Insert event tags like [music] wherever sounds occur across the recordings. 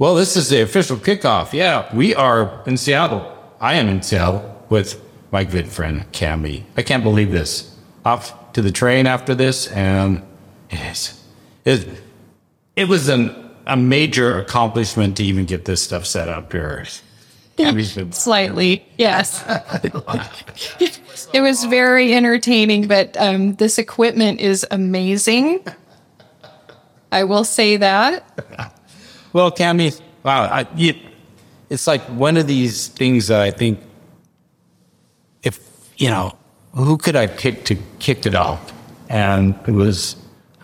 Well, this is the official kickoff. Yeah, we are in Seattle. I am in Seattle with my good friend Cami. I can't believe this. Off to the train after this, and it's, it, it was an, a major accomplishment to even get this stuff set up here. Slightly, yes. it was very entertaining, but um, this equipment is amazing. I will say that. Well, Cami, wow, I, it's like one of these things that I think, if you know, who could I pick to kick it off? And it was,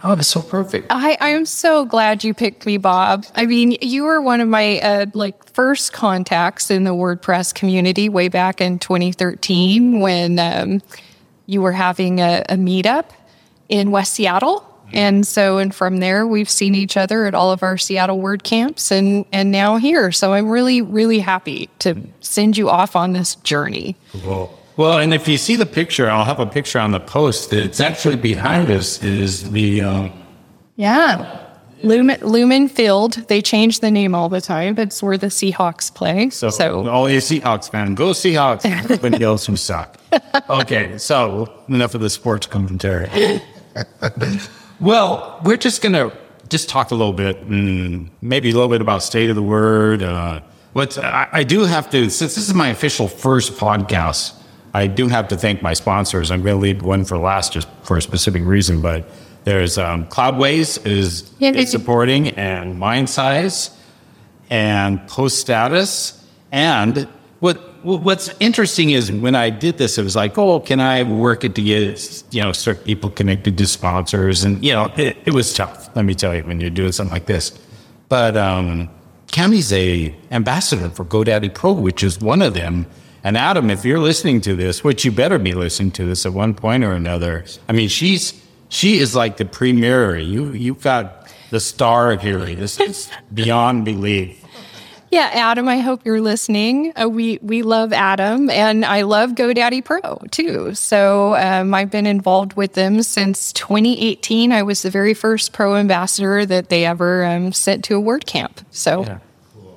oh, it was so perfect. I, I am so glad you picked me, Bob. I mean, you were one of my uh, like first contacts in the WordPress community way back in 2013 when um, you were having a, a meetup in West Seattle. And so, and from there, we've seen each other at all of our Seattle Word camps and, and now here. So I'm really, really happy to send you off on this journey. Well, well, and if you see the picture, I'll have a picture on the post. It's actually behind us is the, um, Yeah. Lumen, Lumen Field, they change the name all the time. It's where the Seahawks play. so, so all you Seahawks fan, go Seahawks. Everybody else who suck. [laughs] Okay, so enough of the sports commentary. [laughs] well, we're just gonna just talk a little bit, maybe a little bit about state of the word. Uh, what I, I do have to, since this is my official first podcast, I do have to thank my sponsors. I'm going to leave one for last, just for a specific reason. But there's um, Cloudways is, Yeah, is supporting, and Mindsize, and Post Status, and what what's interesting is when I did this, it was like, oh, can I work it to get you know certain people connected to sponsors, and you know it, it was tough. Let me tell you, when you're doing something like this, but um, Cami's a ambassador for GoDaddy Pro, which is one of them. And Adam, if you're listening to this, which you better be listening to this at one point or another, I mean, she's she is like the premier. You you've got the star here. This is beyond belief. Yeah, Adam, I hope you're listening. Uh, we we love Adam, and I love GoDaddy Pro too. So um, I've been involved with them since 2018. I was the very first pro ambassador that they ever um, sent to a WordCamp. So Yeah.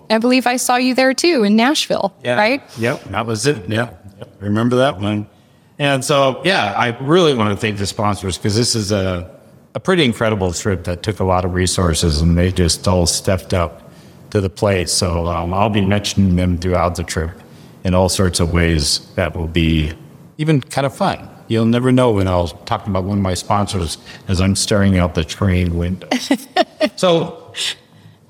I believe I saw you there too in Nashville, yeah. right? Yep, that was it. Yeah, yep. remember that one. And so, yeah, I really want to thank the sponsors because this is a a pretty incredible trip that took a lot of resources, and they just all stepped up to the place. So um, I'll be mentioning them throughout the trip in all sorts of ways that will be even kind of fun. You'll never know when I'll talk about one of my sponsors as I'm staring out the train window. [laughs] so,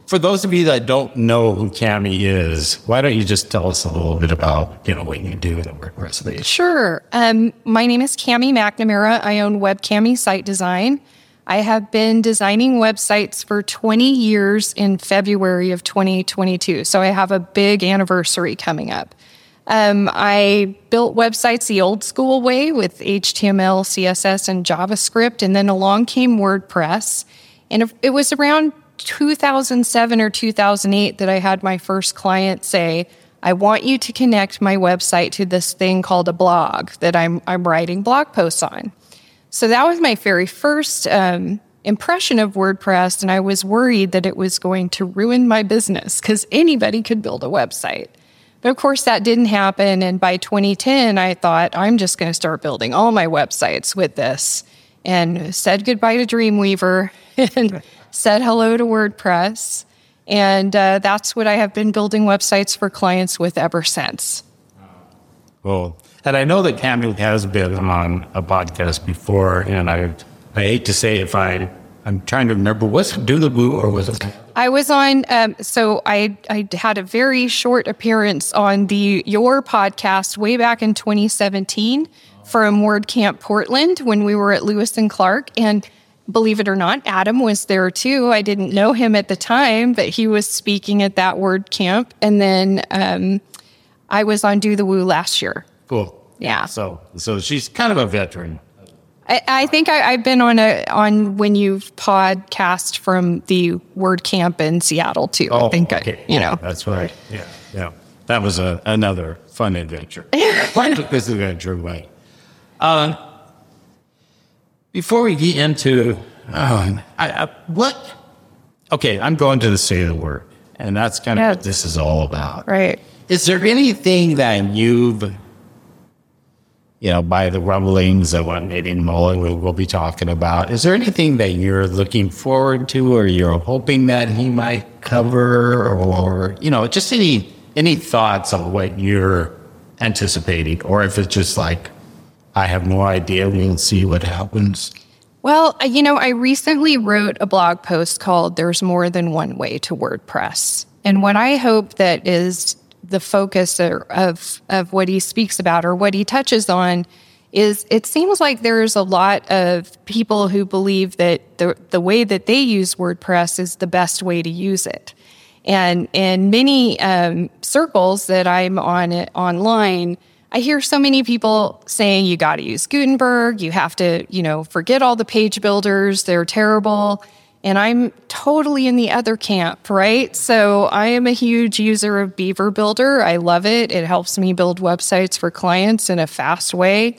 for those of you that don't know who Cami is, why don't you just tell us a little bit about you know what you do in the WordPress space? Sure. Um, my name is Cami McNamara. I own WebCami Site Design. I have been designing websites for 20 years in February of 2022. So I have a big anniversary coming up. Um, I built websites the old school way with HTML, CSS, and JavaScript. And then along came WordPress. And it- was around 2007 or 2008 that I had my first client say, I want you to connect my website to this thing called a blog that I'm, I'm writing blog posts on. So that was my very first um, impression of WordPress. And I was worried that it was going to ruin my business because anybody could build a website. But of course, that didn't happen. And by 2010, I thought, I'm just going to start building all my websites with this and said goodbye to Dreamweaver [laughs] and said hello to WordPress. And uh, that's what I have been building websites for clients with ever since. Well, and I know that Cami has been on a podcast before, and I I hate to say if I I'm trying to remember was it Do the Woo or was it I was on, um, so I, I had a very short appearance on the Your podcast way back in 2017 from WordCamp Portland when we were at Lewis and Clark. And believe it or not, Adam was there too. I didn't know him at the time, but he was speaking at that word camp. And then um, I was on Do the Woo last year. Cool? Yeah. So so she's kind of a veteran. I, I think I, I've been on a on when you've podcast from the Word Camp in Seattle too. I think I, you know. that's right. Yeah, yeah. That was a, another fun adventure. [laughs] This adventure away. Uh, before we get into uh, I, I, what, okay, I'm going to the state of the word, And that's kind of Yeah. what this is all about. Right. Is there anything that you've, you know, by the rumblings of what Matt Mullenweg will, will be talking about, is there anything that you're looking forward to or you're hoping that he might cover or, you know, just any, any thoughts on what you're anticipating or if it's just like, I have no idea, we'll see what happens. Well, you know, I recently wrote a blog post called There's More Than One Way to WordPress. And what I hope that is the focus of of what he speaks about or what he touches on is it seems like there's a lot of people who believe that the the way that they use WordPress is the best way to use it. And in many um, circles that I'm on it online, I hear so many people saying you got to use Gutenberg, you have to, you know, forget all the page builders, they're terrible. And I'm totally in the other camp, right? So I am a huge user of Beaver Builder. I love it. It helps me build websites for clients in a fast way.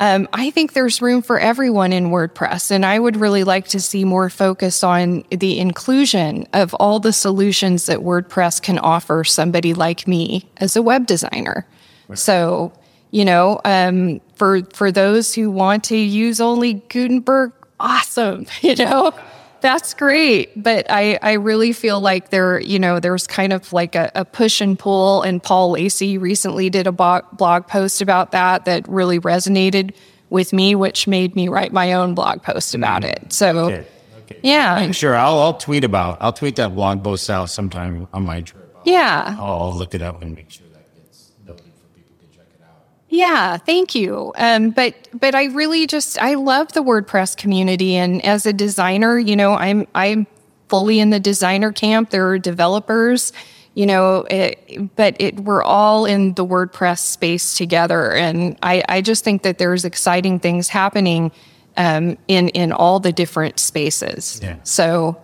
Um, I think there's room for everyone in WordPress, and I would really like to see more focus on the inclusion of all the solutions that WordPress can offer somebody like me as a web designer. So, you know, um, for for those who want to use only Gutenberg, awesome. [laughs] You know, that's great. But I I really feel like there, you know, there's kind of like a, a push and pull. And Paul Lacey recently did a blog post about that that really resonated with me, which made me write my own blog post about mm-hmm. it. So. Okay. Okay. Yeah, Sure. I'll, I'll tweet about, I'll tweet that blog post out sometime on my trip. yeah. I'll, I'll look it up and make sure that gets noted for people to check it out. Yeah, thank you. Um, but but I really just I love the WordPress community, and as a designer, you know, I'm I'm fully in the designer camp. There are developers, you know, it, but it we're all in the WordPress space together, and I I just think that there's exciting things happening um, in in all the different spaces. Yeah. So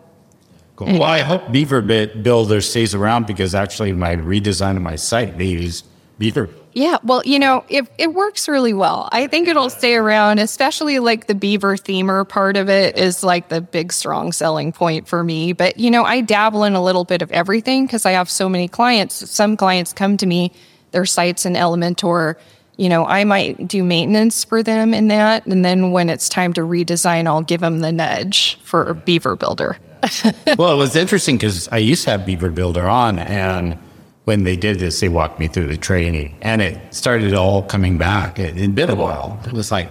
Cool. Well, I hope Beaver Builder stays around because actually my redesign of my site, they use Beaver. Yeah, well, you know, it, it works really well. I think it'll stay around, especially like the beaver themer part of it is like the big, strong selling point for me. But, you know, I dabble in a little bit of everything because I have so many clients. Some clients come to me, their sites in Elementor. You know, I might do maintenance for them in that. And then when it's time to redesign, I'll give them the nudge for Beaver Builder. [laughs] well, it was interesting because I used to have Beaver Builder on, and when they did this, they walked me through the training, and it started all coming back. It had been a while. It was like,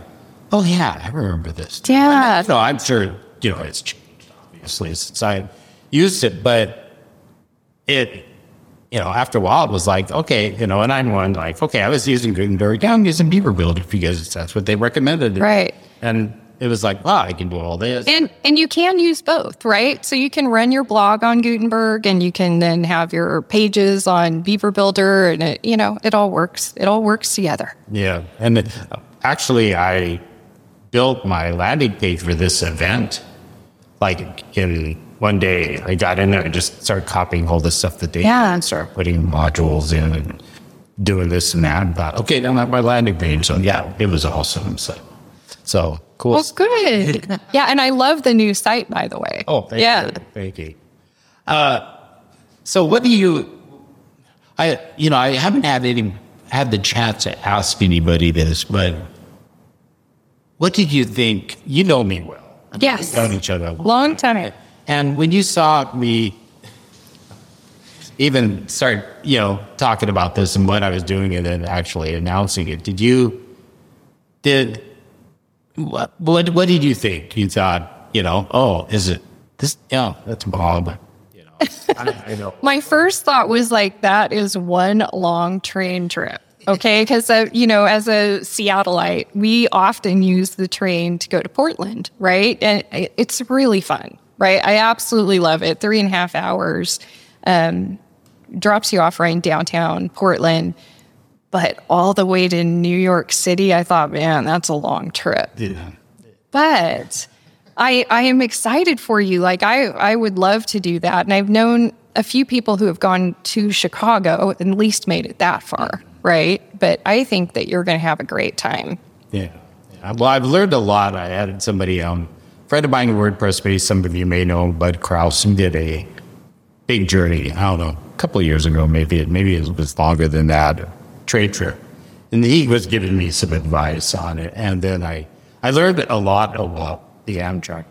oh yeah, I remember this. Yeah. No, I'm sure you know it's changed obviously since I used it, but it. You know, after a while, it was like, okay, you know, and I'm one like, okay, I was using Gutenberg, now I'm using Beaver Builder because that's what they recommended. Right. And it was like, wow, I can do all this. And and you can use both, right? So you can run your blog on Gutenberg and you can then have your pages on Beaver Builder and it, you know, it all works. It all works together. Yeah, and it, actually, I built my landing page for this event. Like in one day, I got in there and just started copying all the stuff that they Yeah. and started putting modules in and doing this and that. And thought, okay, now I have my landing page. So yeah, it was awesome. So, so cool. Well, good. yeah, and I love the new site by the way. Oh, thank yeah. you. Thank you. Uh, so what do you, I, you know, I haven't had any, had the chance to ask anybody this, but what did you think? You know me well. Yes. We've known each other. Long time. And when you saw me even start, you know, talking about this and what I was doing and then actually announcing it, did you, did, what, what, what did you think? You thought, you know, oh, is it this? Yeah, that's Bob. You know, I, I know. My first thought was like that is one long train trip. Okay, because uh, you know, as a Seattleite, we often use the train to go to Portland, right? And it's really fun, right? I absolutely love it. Three and a half hours um, drops you off right in downtown Portland, but all the way to New York City, I thought, man, that's a long trip Yeah. but I I am excited for you. Like I I would love to do that, and I've known a few people who have gone to Chicago and at least made it that far, right? But I think that you're going to have a great time. Yeah. yeah. Well, I've learned a lot. I had somebody, um, friend of mine in WordPress space, some of you may know Bud Kraus, who did a big journey. I don't know, a couple of years ago, maybe maybe it was longer than that. Trade trip, and he was giving me some advice on it, and then I I learned a lot about the Amtrak.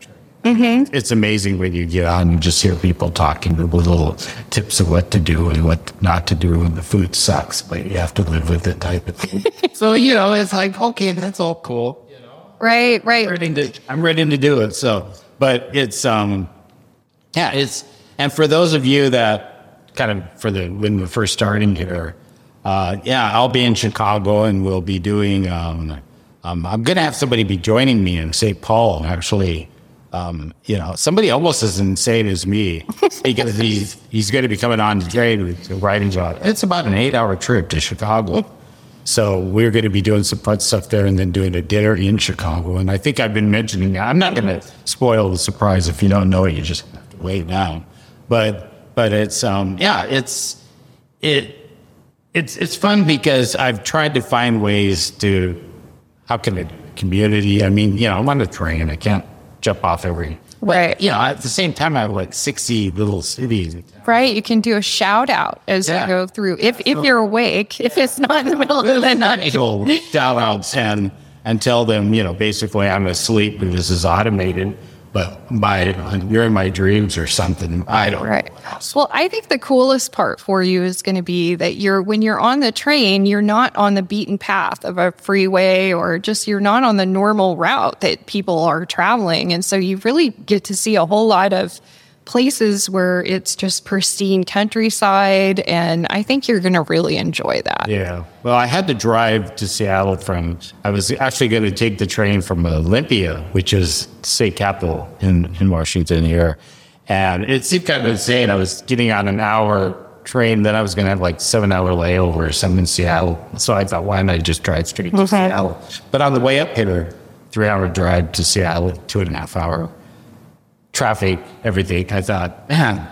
Mm-hmm. It's amazing when you get on and just hear people talking with little tips of what to do and what not to do, and the food sucks, but you have to live with it type of thing. [laughs] so you know, it's like okay, that's all cool. Right, right. I'm ready to, I'm ready to do it. So, but it's um, yeah, it's and for those of you that kind of for the when we're first starting here, uh, yeah, I'll be in Chicago and we'll be doing. Um, um, I'm going to have somebody be joining me in St. Paul. Actually, um, you know, somebody almost as insane as me because he's he's going to be coming on to train with writing job. It's about an eight hour trip to Chicago. So we're going to be doing some fun stuff there and then doing a dinner in Chicago. And I think I've been mentioning, I'm not going to spoil the surprise. If you don't know it, you just have to wait now. But, but it's, um, yeah, it's, it, it's, it's fun because I've tried to find ways to, how can it, community, I mean, you know, I'm on a train. I can't jump off every Right. you know, at the same time, I have like 60 little cities. Right. You can do a shout out as Yeah. you go through. If if you're awake, [laughs] if it's not in the middle of the night. Shout outs and, and tell them, you know, basically I'm asleep and this is automated, but my, you're in my dreams or something. I don't Right. Well, I think the coolest part for you is going to be that you're when you're on the train, you're not on the beaten path of a freeway or just you're not on the normal route that people are traveling. And so you really get to see a whole lot of places where it's just pristine countryside and I think you're going to really enjoy that. Yeah. Well, I had to drive to Seattle from, I was actually going to take the train from Olympia, which is state capital in, in Washington here. And it seemed kind of insane. I was getting on an hour train, then I was going to have like seven hour layover or something in Seattle. So I thought, why not just drive straight to mm-hmm. Seattle? But on the way up here, three hour drive to Seattle, two and a half hour traffic, everything. I thought, man,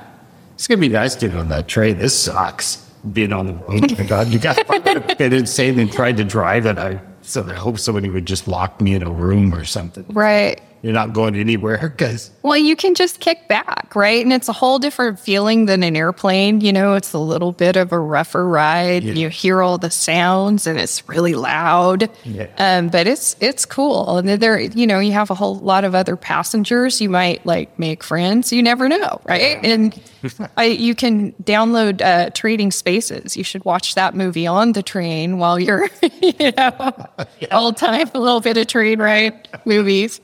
it's gonna be nice to get on that train. This sucks. Being on the oh my god, you got [laughs] bit insane and tried to drive it. I so I hope somebody would just lock me in a room or something. Right. You're not going anywhere because Well, you can just kick back, right? And it's a whole different feeling than an airplane. You know, it's a little bit of a rougher ride. You hear all the sounds and it's really loud. Yeah. Um, but it's it's cool. And there, you know, you have a whole lot of other passengers. You might like make friends. You never know, right? And [laughs] I, you can download uh, Trading Spaces. You should watch that movie on the train while you're, [laughs] you know, [laughs] all time a little bit of train ride movies.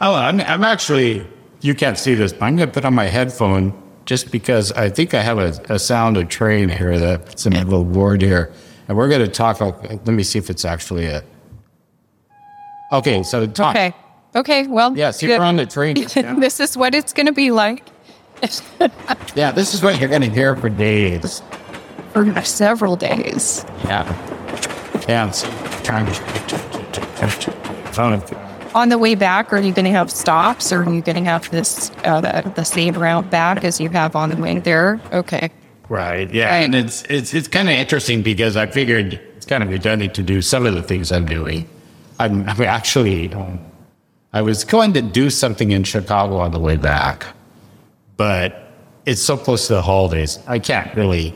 Oh, I'm, I'm actually, you can't see this, but I'm going to put on my headphone just because I think I have a, a sound of train here that's in my little board here. And we're going to talk, uh, let me see if it's actually it. Okay, so talk. Okay. Okay. Well, Yeah, see, good. we're on the train. [laughs] Yeah. this is what it's going to be like [laughs] yeah, this is what you're going to hear for days. for several days. Yeah. Yeah, it's trying to. Phone. On the way back, are you going to have stops or are you going to have this uh, the, the same route back as you have on the way there? Okay. Right. Yeah. Right. And it's it's it's kind of interesting because I figured it's kind of redundant to do some of the things I'm doing. I'm, I'm actually um, I was going to do something in Chicago on the way back, but it's so close to the holidays. I can't really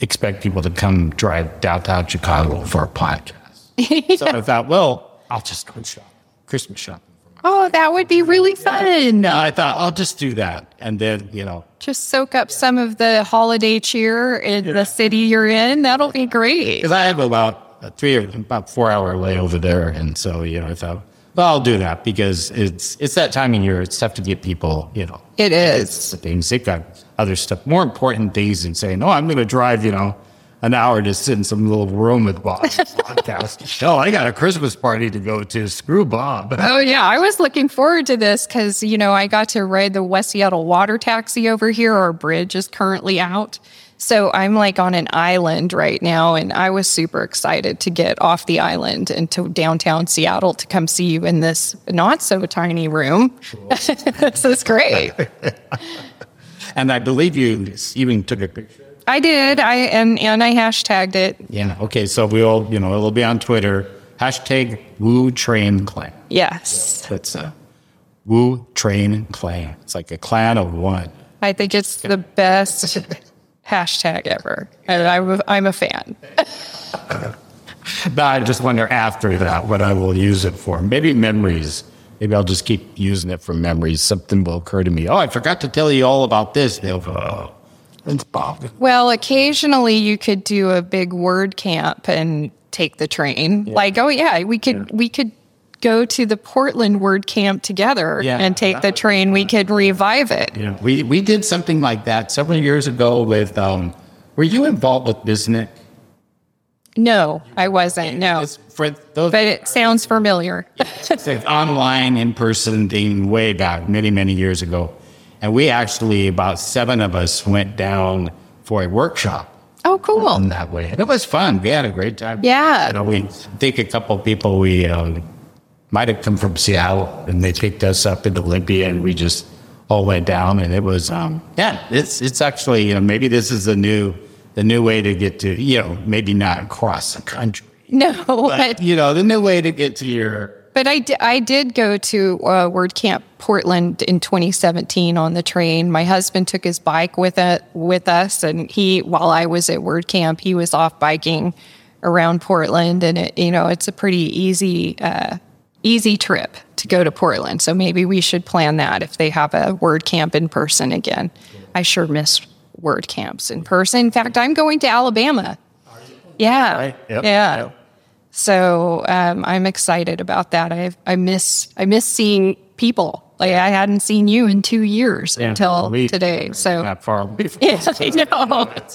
expect people to come drive downtown Chicago for a podcast. [laughs] So I thought, well, I'll just go shop, Christmas shopping. Oh, that would be really fun. I thought I'll just do that, and then you know Just soak up some of the holiday cheer in the city you're in. That'll be great. Because I have about a three or about four hour layover there, and so you know I thought, well, I'll do that because it's it's that time of year. It's tough to get people, you know, It is. the things they've got other stuff, more important things than saying, oh, I'm going to drive, you know, an hour to sit in some little room with Bob [laughs] podcast. oh, I got a Christmas party to go to. Screw Bob. Oh yeah, I was looking forward to this because you know I got to ride the West Seattle water taxi over here. Our bridge is currently out, so I'm like on an island right now, and I was super excited to get off the island and to downtown Seattle to come see you in this not so tiny room. [laughs] this is great. [laughs] And I believe you even took a picture. I did. I and and I hashtagged it. Yeah. Okay. So we'll, you know, it'll be on Twitter. Hashtag Woo Train Clan. Yes. That's a Woo Train Clan. It's like a clan of one. I think it's the best hashtag ever. And I'm a, I'm a fan. But I just wonder after that what I will use it for. Maybe memories. Maybe I'll just keep using it for memories. Something will occur to me. Oh, I forgot to tell you all about this. They'll go, oh, it's Bob. Well, occasionally you could do a big word camp and take the train. Like, oh yeah, we could we could go to the Portland word camp together Yeah. and take the train. We could revive it. Yeah, we, we did something like that several years ago with, um, were you involved with Biznik? No, I wasn't. No. For those But it sounds familiar. it's an online in person thing way back many many years ago, and we actually about seven of us went down for a workshop Oh, cool. in that way. And it was fun. We had a great time. Yeah. you know, we I think a couple of people we um, might have come from Seattle, and they picked us up in Olympia, and we just all went down, and it was um, yeah, it's it's actually you know maybe this is the new the new way to get to you know maybe not across the country. No, But but, you know the new way to get to your but I, di- I did go to uh, Word Camp Portland in 2017 on the train. My husband took his bike with it with us, and he while I was at Word Camp, he was off biking around Portland, and it, you know it's a pretty easy uh, easy trip to go to Portland. So maybe we should plan that if they have a Word Camp in person again. I sure miss Word Camps in person. In fact, I'm going to Alabama. Yeah, Right. Yep. yeah. Yep. So um, I'm excited about that. I I miss I miss seeing people. Like I hadn't seen you in two years until we- today. So not far away. [laughs] yeah.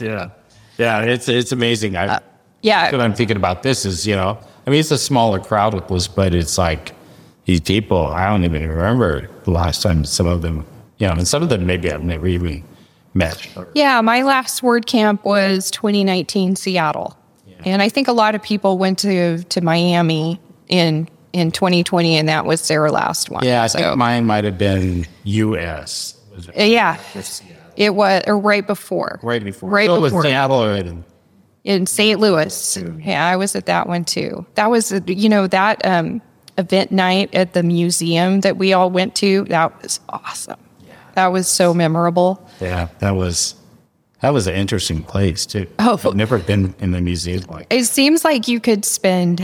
Yeah, yeah, it's it's amazing. I, Uh, Yeah, what I'm thinking about this is, you know, I mean, it's a smaller crowd with this, but it's like these people. I don't even remember the last time some of them, you know, and some of them maybe I've never even met. yeah. My last word camp was 2019 Seattle, and I think a lot of people went to to Miami in in 2020, and that was their last one. Yeah, I So, think mine might have been U.S. It yeah, it was or right before, right before? right so it was before. Seattle or in- in St. Louis. Yeah, I was at that one too. That was, you know, that um, event night at the museum that we all went to. That was awesome. Yeah. That was so memorable. Yeah, that was that was an interesting place too. Oh. I've never been in the museum like. It seems like you could spend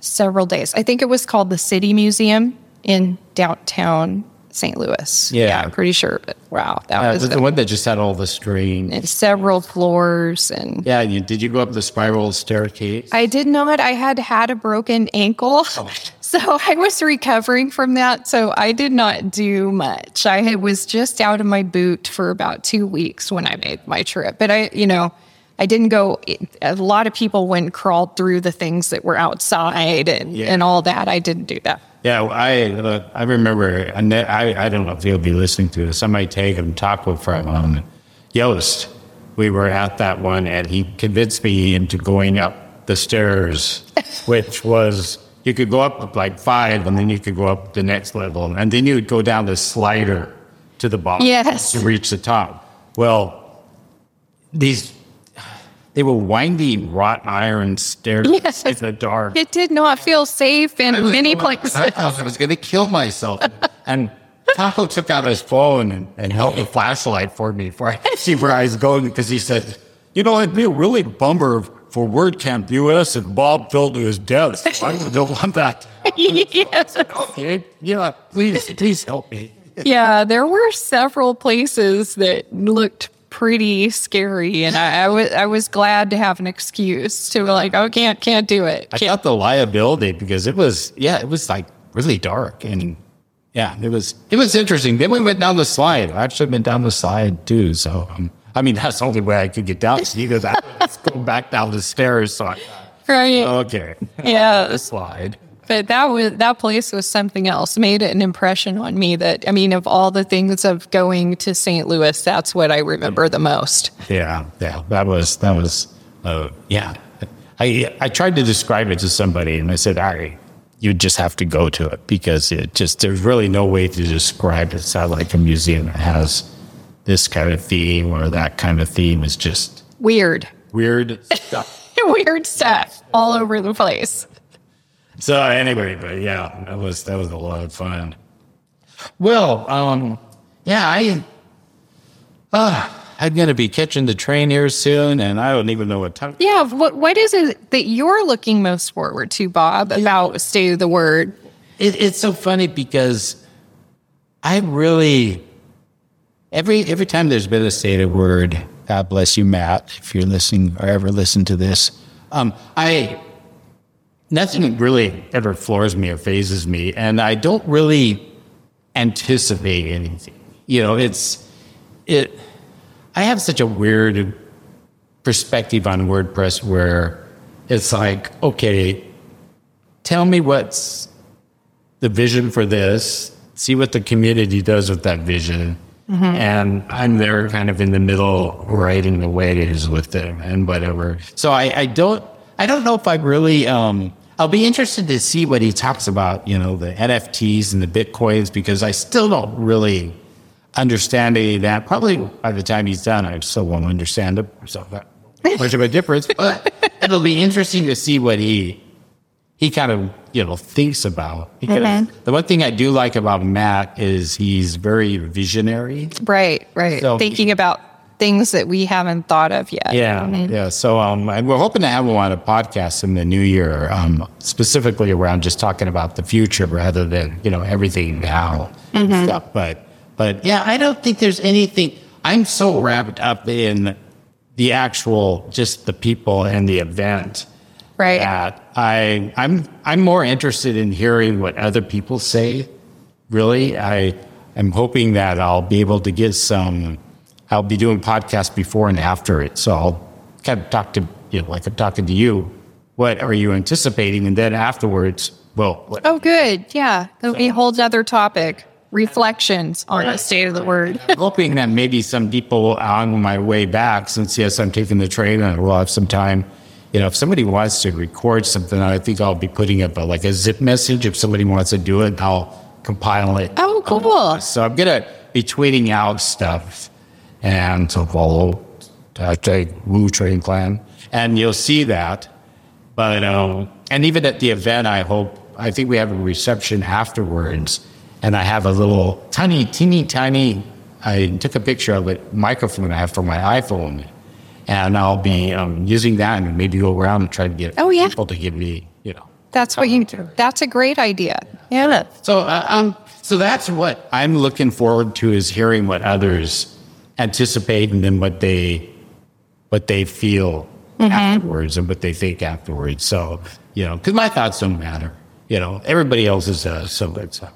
several days. I think it was called the City Museum in downtown St. Louis. Yeah. I'm pretty sure. But wow, that Uh, was the one that just had all the strange. and several floors and Yeah, you, did you go up the spiral staircase? I did not. I had had a broken ankle. [laughs] So I was recovering from that. So I did not do much. I had, was just out of my boot for about two weeks when I made my trip. But I, you know, I didn't go. A lot of people went crawled through the things that were outside and, Yeah. and all that. I didn't do that. Yeah, I uh, I remember. and I I don't know if you'll be listening to this. Somebody take him talk with from um, Yoast. We were at that one, and he convinced me into going up the stairs, [laughs] which was you could go up like five, and then you could go up the next level, and then you would go down the slider to the bottom Yes. to reach the top. Well, these they were winding wrought iron stairs Yes. in the dark. It did not feel safe in many places. I thought I was going to kill myself. [laughs] And Taco took out his phone and, and held the flashlight for me before I could see where I was going because he said, you know, it'd be a really bummer for WordCamp US if Bob fell to his death. I don't want that. [laughs] yes. Okay, yeah, please, please help me. yeah, there were several places that looked pretty scary, and I, I was I was glad to have an excuse to like, oh, can't can't do it. I Can't. got the liability because it was, yeah, it was like really dark and yeah, it was, it was interesting. Then we went down the slide. I actually went down the slide too. So, um, I mean, [laughs] that's the only way I could get down. That, or let's go back down the stairs. So, I, Right? okay, [laughs] yeah, the slide. But that was that place was something else. Made an impression on me. That I mean, of all the things of going to St. Louis, that's what I remember the most. Yeah, yeah, that was that was, uh, yeah. I I tried to describe it to somebody, and I said, "I, you just have to go to it because it just there's really no way to describe it. It's not like a museum that has this kind of theme or that kind of theme. Is just Weird, weird [laughs] stuff." weird stuff all over the place. So anyway, but yeah, that was that was a lot of fun. Well, um, yeah, I uh, I'm going to be catching the train here soon, and I don't even know what time. Yeah. What What is it that you're looking most forward to, Bob, about State of the Word? It, it's so funny because I really every every time there's been a State of the Word. God bless you, Matt, if you're listening or ever listen to this. Um, I nothing really ever floors me or phases me, and I don't really anticipate anything. You know, it's it. I have such a weird perspective on WordPress where it's like, okay, tell me what's the vision for this, see what the community does with that vision. And I'm there kind of in the middle, writing the ways with them and whatever. So I, I don't, I don't know if I really, um, I'll be interested to see what he talks about, you know, the NFTs and the Bitcoins, because I still don't really understand any of that. Probably by the time he's done, I still won't understand it. So that [laughs] much of a difference, but it'll be interesting to see what he he kind of you know thinks about. Because the one thing I do like about Matt is he's very visionary. Right. Right. So- Thinking about things that we haven't thought of yet. Yeah, yeah. So um, and we're hoping to have him on a podcast in the new year, um, specifically around just talking about the future rather than you know everything now and stuff. But but yeah, I don't think there's anything. I'm so wrapped up in the actual just the people and the event Right. that I I'm I'm more interested in hearing what other people say. Really, I am hoping that I'll be able to get some. I'll be doing podcasts before and after it, so I'll kind of talk to you know, like I'm talking to you. What are you anticipating? And then afterwards, well, what, Oh, good. Yeah. That'll be a whole other topic. Reflections on the state of the word. [laughs] I'm hoping that maybe some people on my way back, since yes, I'm taking the train and we'll have some time. You know, if somebody wants to record something, I think I'll be putting up a, like a zip message. If somebody wants to do it, I'll compile it. Oh, cool. So I'm gonna be tweeting out stuff and to follow hashtag Woo Train Clan, and you'll see that. But um, and even at the event, I hope I think we have a reception afterwards, and I have a little tiny, teeny, tiny. I took a picture of it microphone I have for my iPhone, and I'll be um, using that and maybe go around and try to get Oh, yeah. people to give me, you know. That's what you do. That's a great idea. Yeah. So, uh, um, so that's what I'm looking forward to is hearing what others anticipate and then what they, what they feel afterwards and what they think afterwards. So, you know, because my thoughts don't matter. You know, everybody else's does. So it's, uh,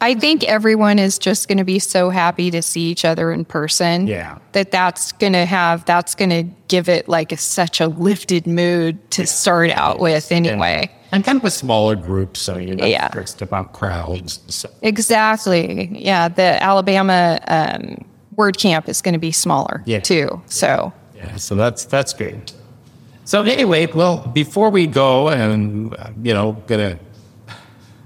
I think everyone is just going to be so happy to see each other in person. Yeah. That that's going to have, that's going to give it like a, such a lifted mood to start out with anyway. and kind of a smaller group, so you're not Yeah. stressed about crowds. and stuff. Exactly. Yeah. The Alabama um, word camp is going to be smaller Yeah. too. So Yeah, so that's that's great. So anyway, well, before we go, and you know, gonna,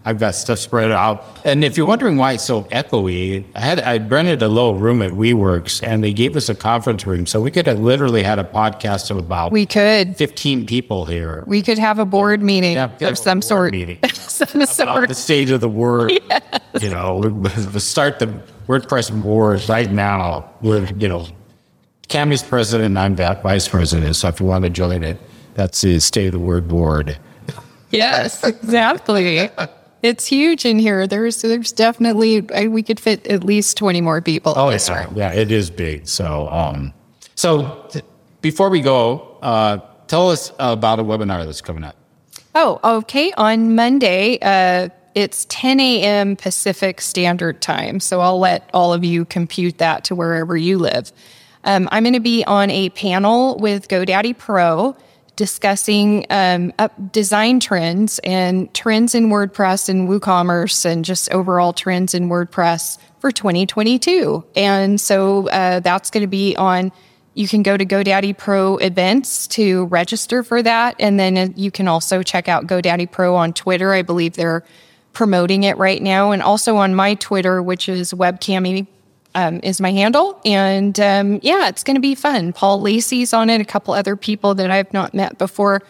I've got stuff spread out. And if you're wondering why it's so echoey, I had I rented a little room at WeWorks, and they gave us a conference room, so we could have literally had a podcast of about we could, 15 people here. we could have a board meeting Yeah, we could have of some board sort. meeting. [laughs] some About sort. the state of the word, [laughs] you know, we- [laughs] we start the WordPress wars right now. We're, you know, Cami's president, and I'm vice president. So if you want to join it, that's the state of the word board. Yes, exactly. It's huge in here. There's there's definitely we could fit at least 20 more people. Oh, it's yeah, it is big. So, um, so th- before we go, uh, tell us about a webinar that's coming up. Oh, okay. On Monday, uh, it's 10 a.m. Pacific Standard Time. So I'll let all of you compute that to wherever you live. Um, I'm going to be on a panel with GoDaddy Pro discussing um, design trends and trends in WordPress and WooCommerce and just overall trends in WordPress for 2022. And so uh, that's going to be on you can go to GoDaddy Pro events to register for that. And then uh, you can also check out GoDaddy Pro on Twitter. I believe they're promoting it right now. And also on my Twitter, which is webcami um, is my handle. And um, yeah, it's going to be fun. Paul Lacey's on it, a couple other people that I've not met before.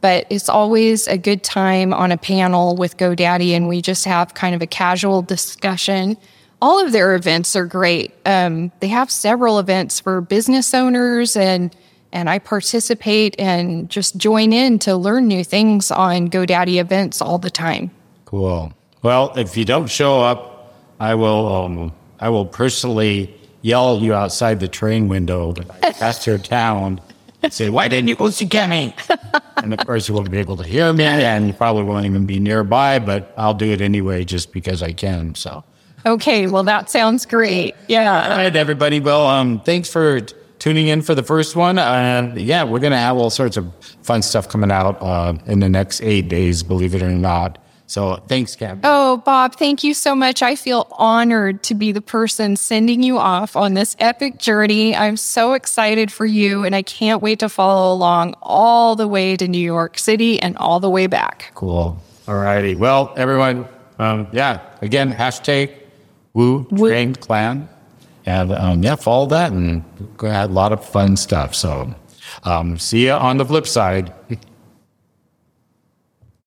But it's always a good time on a panel with GoDaddy, and we just have kind of a casual discussion all of their events are great. Um, they have several events for business owners and and I participate and just join in to learn new things on GoDaddy events all the time. Cool. Well, if you don't show up, I will. Um, I will personally yell at you outside the train window pass your town. and Say, why didn't you go see Kenny? [laughs] and of course, you won't be able to hear me, and you probably won't even be nearby. But I'll do it anyway, just because I can. So, Okay, well that sounds great. Yeah. right, everybody. Well, um, thanks for t- tuning in for the first one. And yeah, we're gonna have all sorts of fun stuff coming out uh, in the next eight days. Believe it or not. So, thanks, Cap. Oh, Bob, thank you so much. I feel honored to be the person sending you off on this epic journey. I'm so excited for you, and I can't wait to follow along all the way to New York City and all the way back. Cool. All righty. Well, everyone, um, yeah, again, hashtag woo trained clan. And um, yeah, follow that and we're a lot of fun stuff. So um, see you on the flip side. [laughs]